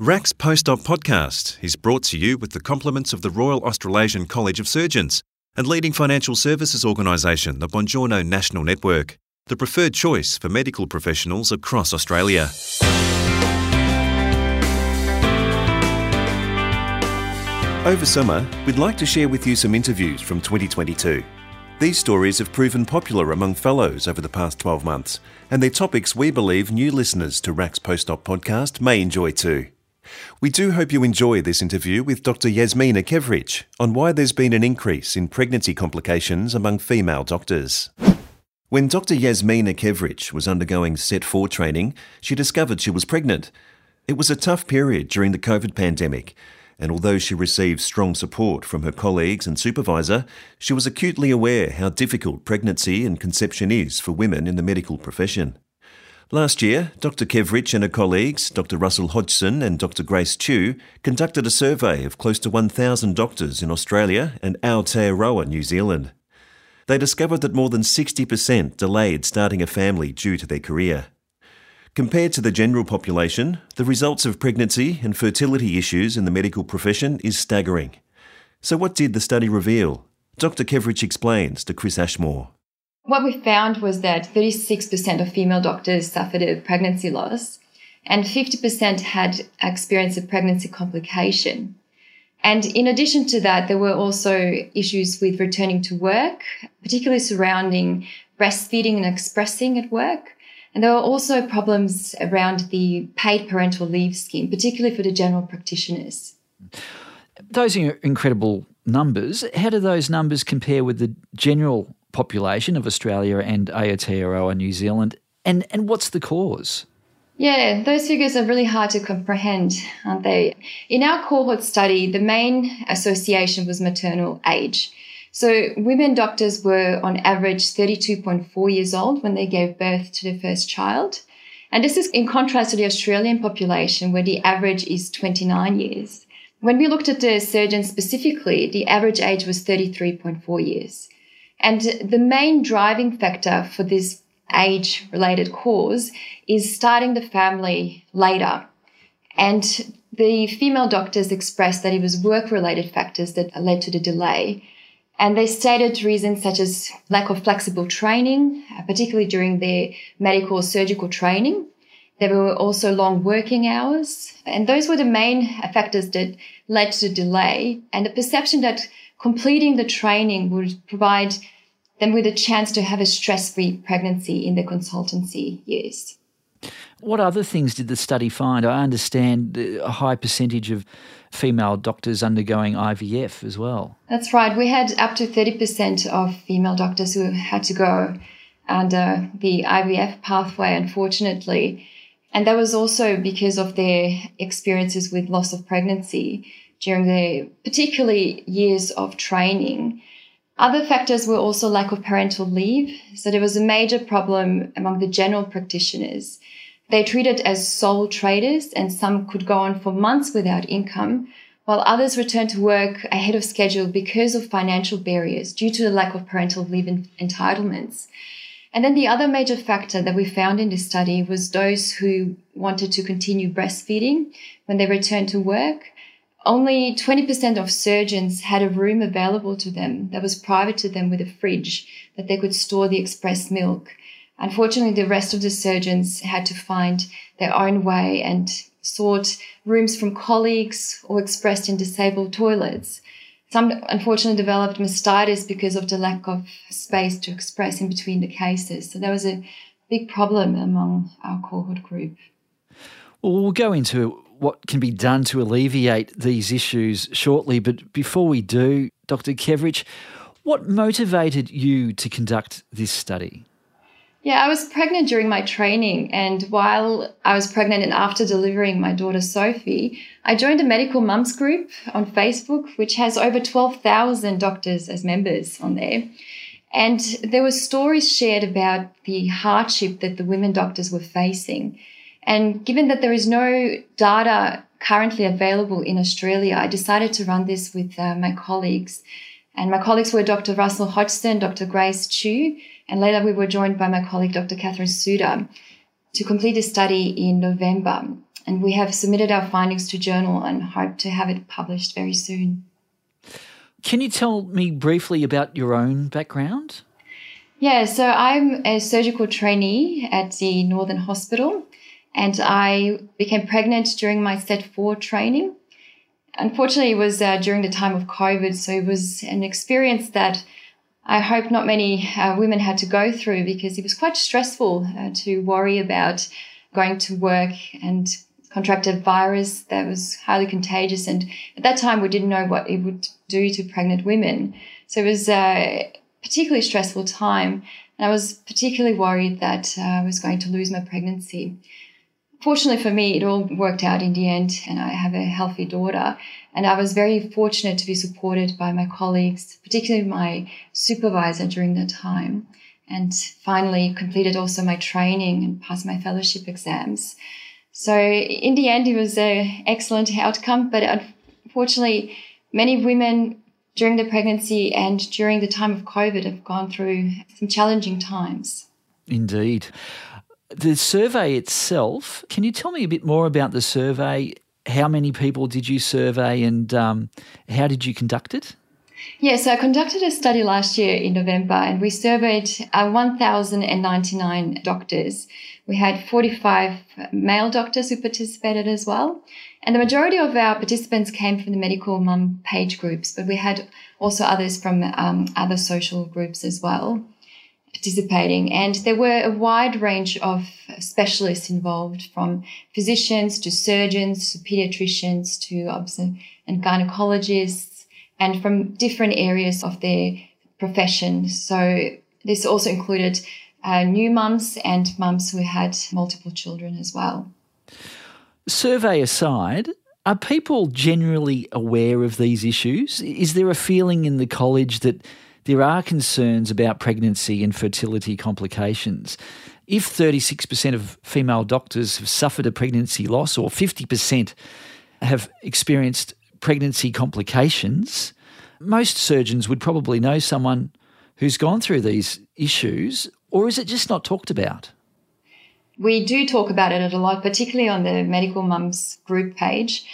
RACS Post-Op podcast is brought to you with the compliments of the Royal Australasian College of Surgeons and leading financial services organisation, the Bongiorno National Network, the preferred choice for medical professionals across Australia. Over summer, we'd like to share with you some interviews from 2022. These stories have proven popular among fellows over the past 12 months, and they're topics we believe new listeners to RAC's Post-Op podcast may enjoy too. We do hope you enjoy this interview with Dr. Yasmina Kevric on why there's been an increase in pregnancy complications among female doctors. When Dr. Yasmina Kevric was undergoing Set 4 training, she discovered she was pregnant. It was a tough period during the COVID pandemic, and although she received strong support from her colleagues and supervisor, she was acutely aware how difficult pregnancy and conception is for women in the medical profession. Last year, Dr. Kevric and her colleagues, Dr. Russell Hodgson and Dr. Grace Chew, conducted a survey of close to 1,000 doctors in Australia and Aotearoa, New Zealand. They discovered that more than 60% delayed starting a family due to their career. Compared to the general population, the results of pregnancy and fertility issues in the medical profession is staggering. So, what did the study reveal? Dr. Kevric explains to Chris Ashmore. What we found was that 36% of female doctors suffered a pregnancy loss, and 50% had experienced a pregnancy complication. And in addition to that, there were also issues with returning to work, particularly surrounding breastfeeding and expressing at work. And there were also problems around the paid parental leave scheme, particularly for the general practitioners. Those are incredible numbers. How do those numbers compare with the general population of Australia and Aotearoa, New Zealand. And, and what's the cause? Yeah, those figures are really hard to comprehend, aren't they? In our cohort study, the main association was maternal age. So women doctors were on average 32.4 years old when they gave birth to their first child. And this is in contrast to the Australian population where the average is 29 years. When we looked at the surgeons specifically, the average age was 33.4 years. And the main driving factor for this age related cause is starting the family later. And the female doctors expressed that it was work related factors that led to the delay. And they stated reasons such as lack of flexible training, particularly during their medical or surgical training. There were also long working hours. And those were the main factors that led to delay and the perception that completing the training would provide them with a chance to have a stress free pregnancy in the consultancy years. What other things did the study find? I understand a high percentage of female doctors undergoing IVF as well. That's right. We had up to 30% of female doctors who had to go under the IVF pathway, unfortunately. And that was also because of their experiences with loss of pregnancy during the particularly years of training. Other factors were also lack of parental leave. So there was a major problem among the general practitioners. They treated as sole traders and some could go on for months without income, while others returned to work ahead of schedule because of financial barriers due to the lack of parental leave entitlements. And then the other major factor that we found in this study was those who wanted to continue breastfeeding when they returned to work only 20% of surgeons had a room available to them that was private to them with a fridge that they could store the expressed milk. Unfortunately, the rest of the surgeons had to find their own way and sought rooms from colleagues or expressed in disabled toilets. Some unfortunately developed mastitis because of the lack of space to express in between the cases. So there was a big problem among our cohort group. Well, we'll go into what can be done to alleviate these issues shortly. But before we do, Dr. Kevric, what motivated you to conduct this study? Yeah, I was pregnant during my training, and while I was pregnant and after delivering my daughter Sophie, I joined a medical mums group on Facebook, which has over 12,000 doctors as members on there. And there were stories shared about the hardship that the women doctors were facing and given that there is no data currently available in Australia, I decided to run this with uh, my colleagues. And my colleagues were Dr. Russell Hodgson, Dr. Grace Chew, and later we were joined by my colleague, Dr. Catherine Suda, to complete the study in November. And we have submitted our findings to journal and hope to have it published very soon. Can you tell me briefly about your own background? Yeah, so I'm a surgical trainee at the Northern Hospital and I became pregnant during my SET 4 training. Unfortunately, it was uh, during the time of COVID, so it was an experience that I hope not many uh, women had to go through because it was quite stressful uh, to worry about going to work and contract a virus that was highly contagious. And at that time, we didn't know what it would do to pregnant women. So it was a particularly stressful time. And I was particularly worried that uh, I was going to lose my pregnancy. Fortunately for me, it all worked out in the end, and I have a healthy daughter. And I was very fortunate to be supported by my colleagues, particularly my supervisor during that time. And finally completed also my training and passed my fellowship exams. So in the end, it was an excellent outcome. But unfortunately, many women during the pregnancy and during the time of COVID have gone through some challenging times. Indeed. The survey itself, can you tell me a bit more about the survey? How many people did you survey and um, how did you conduct it? Yeah, so I conducted a study last year in November and we surveyed uh, 1,099 doctors. We had 45 male doctors who participated as well. And the majority of our participants came from the medical mum page groups, but we had also others from um, other social groups as well participating. And there were a wide range of specialists involved from physicians to surgeons to pediatricians to obs- and gynecologists and from different areas of their profession. So this also included uh, new mums and mums who had multiple children as well. Survey aside, are people generally aware of these issues? Is there a feeling in the college that there are concerns about pregnancy and fertility complications? If 36% of female doctors have suffered a pregnancy loss or 50% have experienced pregnancy complications, most surgeons would probably know someone who's gone through these issues, or is it just not talked about? we do talk about it a lot, particularly on the Medical Mums group page.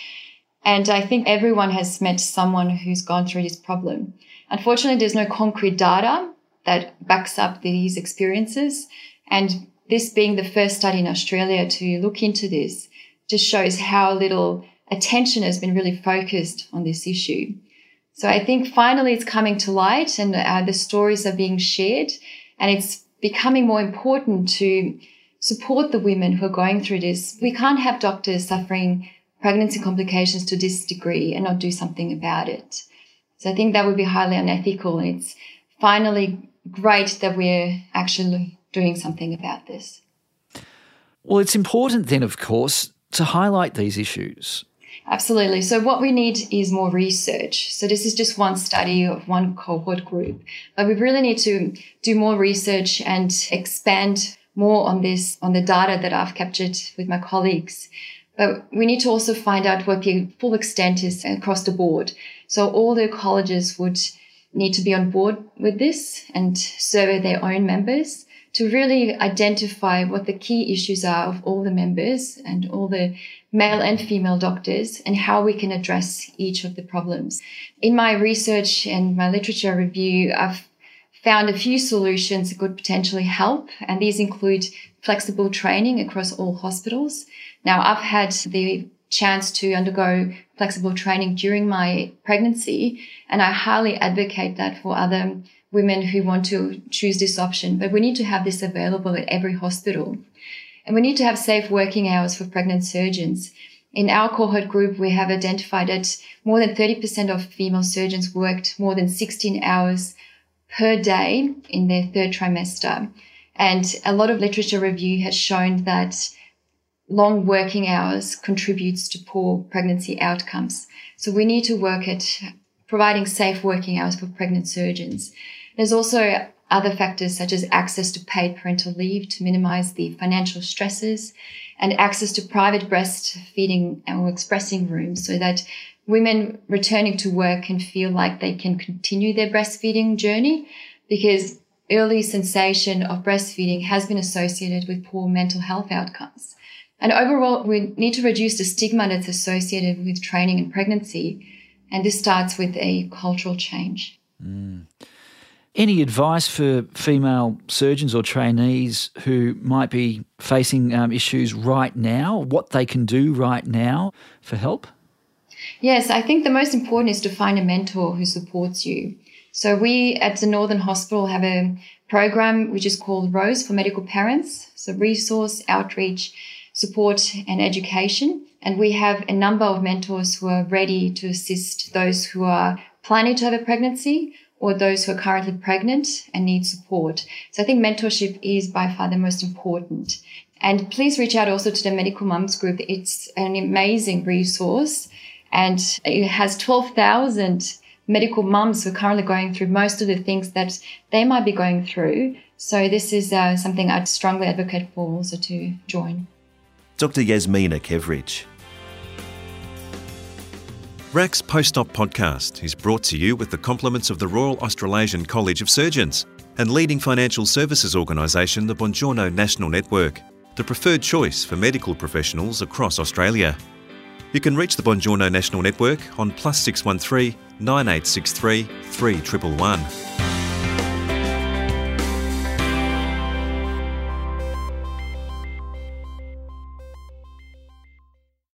And I think everyone has met someone who's gone through this problem. Unfortunately, there's no concrete data that backs up these experiences. And this being the first study in Australia to look into this just shows how little attention has been really focused on this issue. So I think finally it's coming to light and uh, the stories are being shared and it's becoming more important to support the women who are going through this. We can't have doctors suffering pregnancy complications to this degree and not do something about it. So I think that would be highly unethical. And it's finally great that we're actually doing something about this. Well, it's important then, of course, to highlight these issues. Absolutely. So what we need is more research. So this is just one study of one cohort group, but we really need to do more research and expand more on this, on the data that I've captured with my colleagues. But we need to also find out what the full extent is across the board. So all the colleges would need to be on board with this and survey their own members to really identify what the key issues are of all the members and all the male and female doctors and how we can address each of the problems. In my research and my literature review, I've found a few solutions that could potentially help, and these include flexible training across all hospitals. Now, I've had the chance to undergo flexible training during my pregnancy, and I highly advocate that for other women who want to choose this option. But we need to have this available at every hospital. And we need to have safe working hours for pregnant surgeons. In our cohort group, we have identified that more than 30% of female surgeons worked more than 16 hours per day in their third trimester. And a lot of literature review has shown that long working hours contributes to poor pregnancy outcomes. So we need to work at providing safe working hours for pregnant surgeons. There's also other factors such as access to paid parental leave to minimize the financial stresses and access to private breastfeeding or expressing rooms so that women returning to work can feel like they can continue their breastfeeding journey because early cessation of breastfeeding has been associated with poor mental health outcomes. And overall, we need to reduce the stigma that's associated with training and pregnancy. And this starts with a cultural change. Mm. Any advice for female surgeons or trainees who might be facing um, issues right now, what they can do right now for help? Yes, I think the most important is to find a mentor who supports you. So we at the Northern Hospital have a program which is called Rose for Medical Parents. So resource, outreach, support and education. And we have a number of mentors who are ready to assist those who are planning to have a pregnancy or those who are currently pregnant and need support. So I think mentorship is by far the most important. And please reach out also to the Medical Mums Group. It's an amazing resource and it has 12,000 medical mums who are currently going through most of the things that they might be going through. So this is uh, something I'd strongly advocate for also to join. Dr. Yasmina Kevric. RACS Post-Op podcast is brought to you with the compliments of the Royal Australasian College of Surgeons and leading financial services organisation the Bongiorno National Network, the preferred choice for medical professionals across Australia. You can reach the Bongiorno National Network on plus 613 9863 3111.